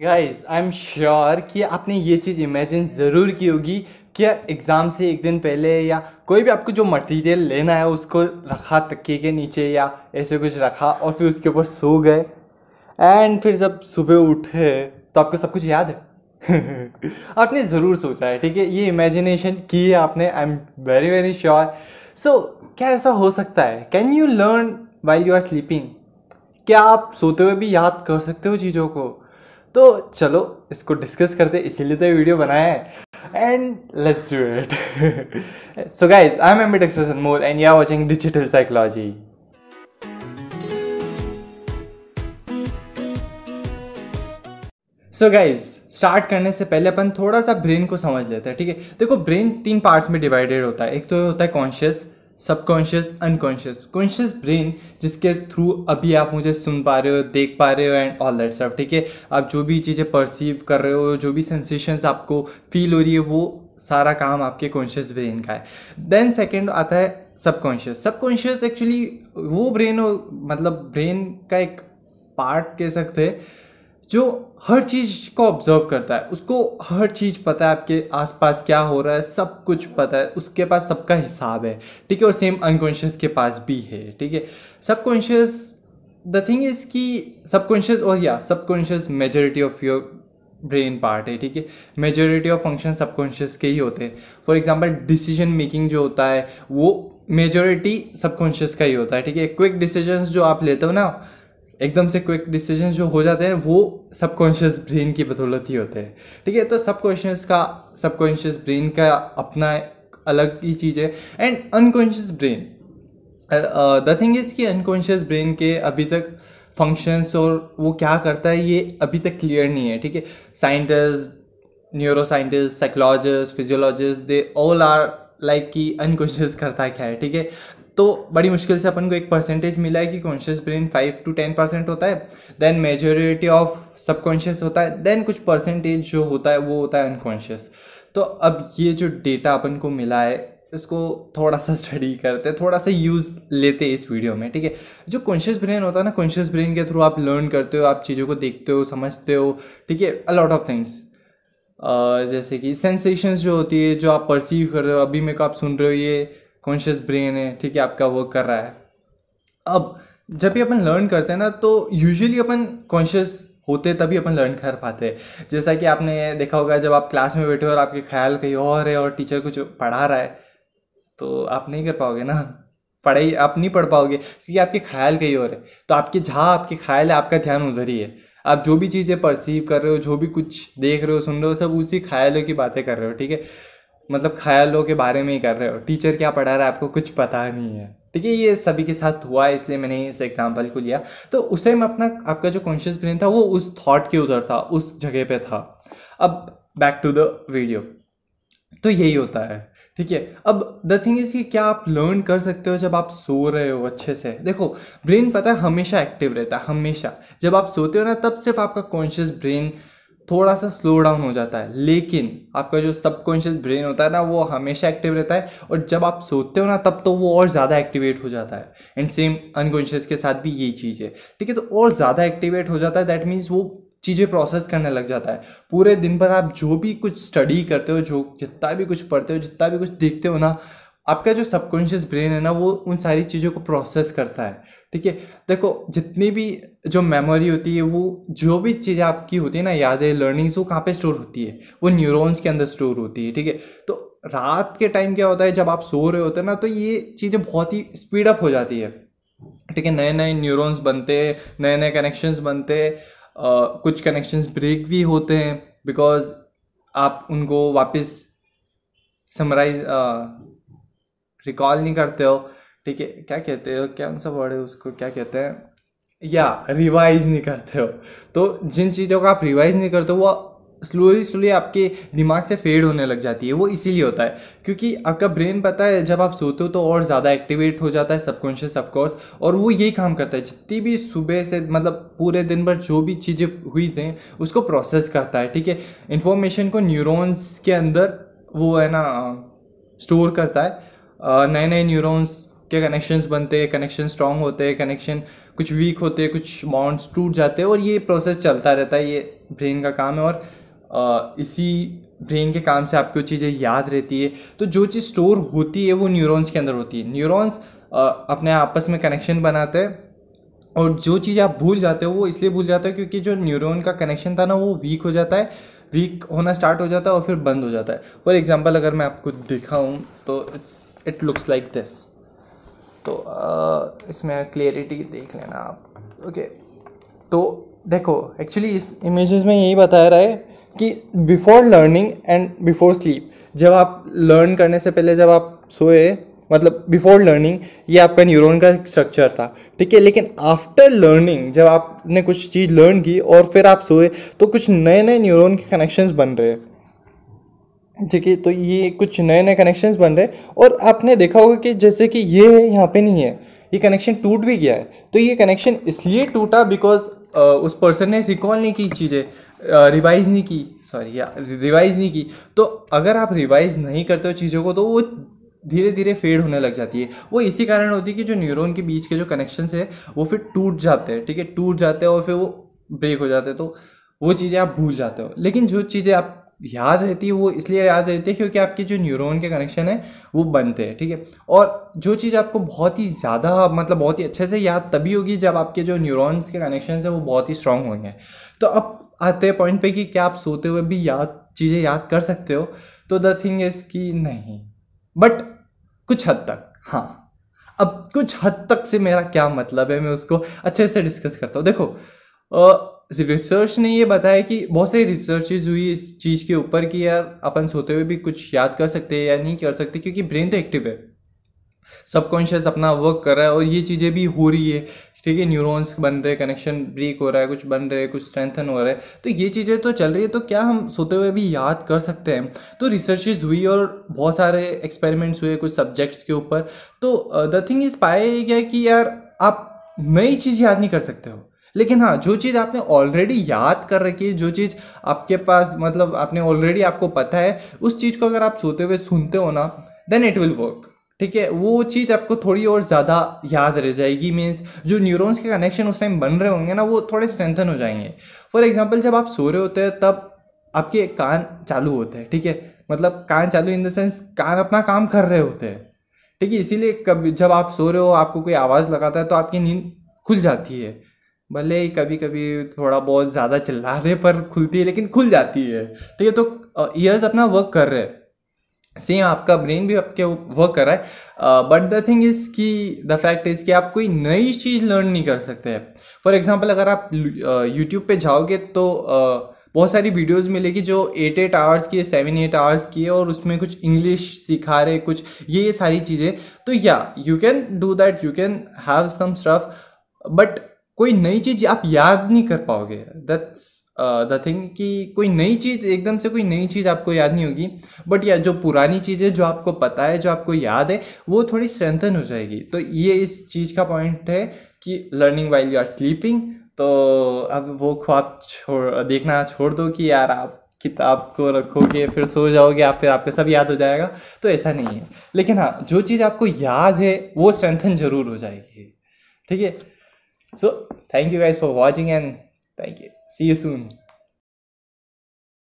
Guys I am sure कि आपने ये चीज़ इमेजिन ज़रूर की होगी कि एग्ज़ाम से एक दिन पहले या कोई भी आपको जो मटेरियल लेना है उसको रखा तक्के के नीचे या ऐसे कुछ रखा और फिर उसके ऊपर सो गए। एंड फिर जब सुबह उठे तो आपको सब कुछ याद है। आपने ज़रूर सोचा है, ठीक है? ये इमेजिनेशन की है आपने I am very very sure so क्या ऐसा हो सकता है? Can you learn while you are sleeping क्या आप सोते हुए भी याद कर सकते हो चीज़ों को? तो चलो, इसको डिस्कस करते इसीलिए तो ये वीडियो बनाया है। And let's do it so guys I am ambit expression more and you are watching digital psychology so guys start करने से पहले अपन थोड़ा सा ब्रेन को समझ लेते हैं, ठीक है? देखो ब्रेन तीन पार्ट्स में डिवाइडेड होता है। एक तो होता है conscious subconscious unconscious conscious brain जिसके थ्रू अभी आप मुझे सुन पा रहे हो, देख पा रहे हो एंड ऑल दैट सब ठीक है? आप जो भी चीज़ें परसीव कर रहे हो, जो भी सेंसेशंस आपको फील हो रही है, वो सारा काम आपके कॉन्शियस ब्रेन का है। देन सेकेंड आता है सबकॉन्शियस सबकॉन्शियस एक्चुअली वो ब्रेन हो मतलब ब्रेन का एक पार्ट कह सकते हैं जो हर चीज़ को ऑब्ज़र्व करता है, उसको हर चीज़ पता है आपके आसपास क्या हो रहा है, सब कुछ पता है, उसके पास सबका हिसाब है, ठीक है, और सेम अनकॉन्शियस के पास भी है, ठीक है। सबकॉन्शियस द थिंग इज़ कि सबकॉन्शियस और या subconscious majority of your brain part है, ठीक है। मेजोरिटी ऑफ़ फ़ंक्शन सबकॉन्शियस के ही होते हैं। फॉर एग्ज़ाम्पल डिसीज़न मेकिंग जो होता है, वो मेजोरिटी सबकॉन्शियस का ही होता है, ठीक है। क्विक डिसीजंस जो आप लेते हो ना एकदम से क्विक डिसीज़न जो हो जाते हैं, वो सबकॉन्शियस ब्रेन की बदौलत ही होते हैं। ठीक है तो सबकॉन्शियस का सबकॉन्शियस ब्रेन का अपना अलग ही चीज़ है। And unconscious brain the thing is कि अनकॉन्शियस ब्रेन के अभी तक फ़ंक्शंस और वो क्या करता है, ये अभी तक क्लियर नहीं है। ठीक है scientist neuro scientist psychologist physiologist they all are like कि अनकॉन्शियस करता क्या है। ठीक है तो बड़ी मुश्किल से अपन को एक परसेंटेज मिला है कि conscious brain five to ten percent होता है देन मेजोरिटी ऑफ़ सबकॉन्शियस होता है देन कुछ परसेंटेज जो होता है, वो होता है अनकॉन्शियस तो अब ये जो डेटा अपन को मिला है, इसको थोड़ा सा स्टडी करते थोड़ा सा यूज़ लेते इस वीडियो में, ठीक है? जो कॉन्शियस ब्रेन होता है ना कॉन्शियस ब्रेन के थ्रू आप लर्न करते हो, आप चीज़ों को देखते हो, समझते हो, ठीक है? अलॉट ऑफ़ थिंग्स जैसे कि सेंसेशंस जो होती है, जो आप परसीव कर रहे हो, अभी मेरे को आप सुन रहे हो ये कॉन्शियस ब्रेन है, ठीक है, आपका वर्क कर रहा है। अब, जब भी अपन लर्न करते हैं ना तो यूजुअली अपन कॉन्शियस होते तभी अपन लर्न कर पाते जैसा कि आपने देखा होगा, जब आप क्लास में बैठे हो और आपके ख्याल कहीं और है और टीचर कुछ पढ़ा रहा है तो आप नहीं कर पाओगे ना। पढ़ाई आप नहीं पढ़ पाओगे, क्योंकि आपके ख्याल कहीं और है। तो आपके, जहाँ आपके ख्याल है, आपका ध्यान उधर ही है। आप जो भी चीज़ें परसीव कर रहे हो, जो भी कुछ देख रहे हो, सुन रहे हो, सब उसी ख्यालों की बातें कर रहे हो, ठीक है? मतलब ख्यालों के बारे में ही कर रहे हो। टीचर क्या पढ़ा रहा है, आपको कुछ पता नहीं है। ठीक है, ये सभी के साथ हुआ है इसलिए मैंने इस एग्ज़ाम्पल को लिया। तो उस टाइम अपना, आपका जो कॉन्शियस ब्रेन था, वो उस थॉट के उधर था, उस जगह पे था। अब बैक टू द वीडियो तो यही होता है। ठीक है, अब द थिंग इज़ कि क्या आप लर्न कर सकते हो जब आप सो रहे हो अच्छे से? देखो ब्रेन पता है, हमेशा एक्टिव रहता है, हमेशा। जब आप सोते हो ना, तब सिर्फ़ आपका कॉन्शियस ब्रेन थोड़ा सा स्लो डाउन हो जाता है। लेकिन आपका जो सबकॉन्शियस ब्रेन होता है ना, वो हमेशा एक्टिव रहता है और जब आप सोते हो ना, तब तो वो और ज़्यादा एक्टिवेट हो जाता है। एंड सेम अनकॉन्शियस के साथ भी यही चीज़ है। ठीक है तो और ज़्यादा एक्टिवेट हो जाता है दैट मीन्स वो चीज़ें प्रोसेस करने लग जाता है। पूरे दिन भर आप जो भी कुछ स्टडी करते हो, जो जितना भी कुछ पढ़ते हो, जितना भी कुछ देखते हो ना, आपका जो सबकॉन्शियस ब्रेन है ना, वो उन सारी चीज़ों को प्रोसेस करता है। ठीक है? देखो, जितनी भी जो मेमोरी होती है, वो जो भी चीज़ें आपकी होती है ना, यादें लर्निंग्स वो कहाँ पे स्टोर होती है? वो न्यूरॉन्स के अंदर स्टोर होती है, ठीक है? तो रात के टाइम क्या होता है? जब आप सो रहे होते हैं ना तो ये चीज़ें बहुत ही स्पीड अप हो जाती है। ठीक है? नए नए न्यूरॉन्स बनते हैं नए नए कनेक्शंस बनते हैं कुछ कनेक्शंस ब्रेक भी होते हैं बिकॉज़ आप उनको वापस समराइज रिकॉल नहीं करते हो। ठीक है, क्या कहते हो? क्या सा वर्ड है उसको? क्या कहते हैं? या रिवाइज नहीं करते हो। तो जिन चीज़ों का आप रिवाइज नहीं करते हो, वो स्लोली स्लोली आपके दिमाग से फेड होने लग जाती है। वो इसीलिए होता है। क्योंकि आपका ब्रेन पता है, जब आप सोते हो तो और ज़्यादा एक्टिवेट हो जाता है सबकॉन्शियस ऑफकोर्स और वो यही काम करता है। जितनी भी सुबह से मतलब पूरे दिन भर जो भी चीज़ें हुई थी, उसको प्रोसेस करता है, ठीक है? इन्फॉर्मेशन को न्यूरोन्स के अंदर वो है ना स्टोर करता है। नए नए न्यूरोन्स के कनेक्शंस बनते हैं कनेक्शन स्ट्रांग होते हैं कनेक्शन कुछ वीक होते हैं, कुछ बॉन्ड्स टूट जाते हैं और ये प्रोसेस चलता रहता है, ये ब्रेन का काम है और इसी ब्रेन के काम से आपको चीज़ें याद रहती है। तो जो चीज़ स्टोर होती है वो न्यूरॉन्स के अंदर होती है। न्यूरॉन्स अपने आपस में कनेक्शन बनाते हैं और जो चीज़ आप भूल जाते हो वो इसलिए भूल जाते हो क्योंकि जो न्यूरॉन का कनेक्शन था ना वो वीक हो जाता है वीक होना स्टार्ट हो जाता है और फिर बंद हो जाता है। फॉर एग्ज़ाम्पल अगर मैं आपको दिखाऊँ तो it's it looks like this तो आ, इसमें क्लियरिटी देख लेना आप। ओके तो देखो एक्चुअली इस इमेजेस में यही बताया रहा है कि before learning and before sleep जब आप लर्न करने से पहले जब आप सोए मतलब बिफोर लर्निंग ये आपका न्यूरॉन का स्ट्रक्चर था ठीक है? लेकिन आफ्टर लर्निंग जब आपने कुछ चीज़ लर्न की और फिर आप सोए तो कुछ नए नए न्यूरॉन के कनेक्शंस बन रहे हैं। ठीक है तो ये कुछ नए नए कनेक्शंस बन रहे और आपने देखा होगा कि जैसे कि ये है, यहाँ पे नहीं है। ये कनेक्शन टूट भी गया है। तो ये कनेक्शन इसलिए टूटा बिकॉज़ उस पर्सन ने रिकॉल नहीं की चीज़ें रिवाइज नहीं की। सॉरी या रिवाइज नहीं की। तो अगर आप रिवाइज नहीं करते हो चीज़ों को तो वो धीरे धीरे फेड होने लग जाती है। वो इसी कारण होती है कि जो न्यूरॉन के बीच के जो कनेक्शन है, वो फिर टूट जाते हैं, ठीक है? टूट जाते हैं और फिर वो ब्रेक हो जाते हैं। तो वो चीज़ें आप भूल जाते हो। लेकिन जो चीज़ें आप याद रहती है, वो इसलिए याद रहती है क्योंकि आपके जो न्यूरॉन के कनेक्शन है, वो बनते हैं, ठीक है? और जो चीज़ आपको बहुत ही ज़्यादा मतलब बहुत ही अच्छे से याद तभी होगी जब आपके जो न्यूरॉन्स के कनेक्शन है, वो बहुत ही स्ट्रांग होंगे। तो अब आते हैं पॉइंट पे कि क्या आप सोते हुए भी याद, चीज़ें याद कर सकते हो? तो द थिंग इज़ कि नहीं। बट कुछ हद तक हाँ। अब कुछ हद तक से मेरा क्या मतलब है, मैं उसको अच्छे से डिस्कस करता हूँ। देखो रिसर्च ने ये बताया कि बहुत सारी रिसर्चेज हुई इस चीज़ के ऊपर कि यार अपन सोते हुए भी कुछ याद कर सकते हैं या नहीं कर सकते, क्योंकि ब्रेन तो एक्टिव है। सबकॉन्शियस अपना वर्क कर रहा है और ये चीज़ें भी हो रही है। ठीक है न्यूरॉन्स बन रहे कनेक्शन ब्रेक हो रहा है, कुछ बन रहे, कुछ स्ट्रेंथन हो रहा है। तो ये चीज़ें तो चल रही है तो क्या हम सोते हुए भी याद कर सकते हैं? तो रिसर्चेज हुई और बहुत सारे एक्सपेरिमेंट्स हुए कुछ सब्जेक्ट्स के ऊपर। तो द थिंग इज़ पाया गया कि यार आप नई चीज़ याद नहीं कर सकते हो। लेकिन हाँ जो चीज़ आपने ऑलरेडी याद कर रखी है, जो चीज़ आपके पास मतलब आपने ऑलरेडी आपको पता है, उस चीज़ को अगर आप सोते हुए सुनते हो ना देन इट विल वर्क ठीक है? वो चीज़ आपको थोड़ी और ज़्यादा याद रह जाएगी मीन्स जो न्यूरॉन्स के कनेक्शन उस टाइम बन रहे होंगे ना, वो थोड़े स्ट्रेंथन हो जाएँगे। फॉर एग्ज़ाम्पल जब आप सो रहे होते हैं, तब आपके कान चालू होते हैं, ठीक है? मतलब कान चालू इन द सेंस कान अपना काम कर रहे होते हैं, ठीक है? इसीलिए कभी जब आप सो रहे हो, आपको कोई आवाज़ लगाता है तो आपकी नींद खुल जाती है। भले ही कभी कभी थोड़ा बहुत ज़्यादा चिल्लाने पर खुलती है, लेकिन खुल जाती है। ठीक है तो ईयर्स अपना वर्क कर रहे हैं। सेम आपका ब्रेन भी आपके वर्क कर रहा है। बट द थिंग इज़ कि द फैक्ट इज़ कि आप कोई नई चीज़ लर्न नहीं कर सकते। फॉर एग्ज़ाम्पल अगर आप यूट्यूब पे जाओगे तो बहुत सारी वीडियोस मिलेगी जो एट एट आवर्स की है सेवन एट आवर्स की है और उसमें कुछ इंग्लिश सिखा रहे, कुछ ये ये सारी चीज़ें। तो या you can do that you can have some stuff but कोई नई चीज़ आप याद नहीं कर पाओगे। दैट्स द थिंग कि कोई नई चीज़, एकदम से कोई नई चीज़ आपको याद नहीं होगी। बट या जो पुरानी चीज़ जो आपको पता है, जो आपको याद है, वो थोड़ी स्ट्रेंथन हो जाएगी। तो ये इस चीज़ का पॉइंट है कि learning while you are sleeping तो अब वो ख्वाब छोड़, देखना छोड़ दो कि यार आप किताब को रखोगे, फिर सो जाओगे, आप, फिर आपको सब याद हो जाएगा। तो ऐसा नहीं है। लेकिन हाँ जो चीज़ आपको याद है, वो स्ट्रेंथन ज़रूर हो जाएगी। ठीक है? So, thank you guys for watching and thank you. See you soon.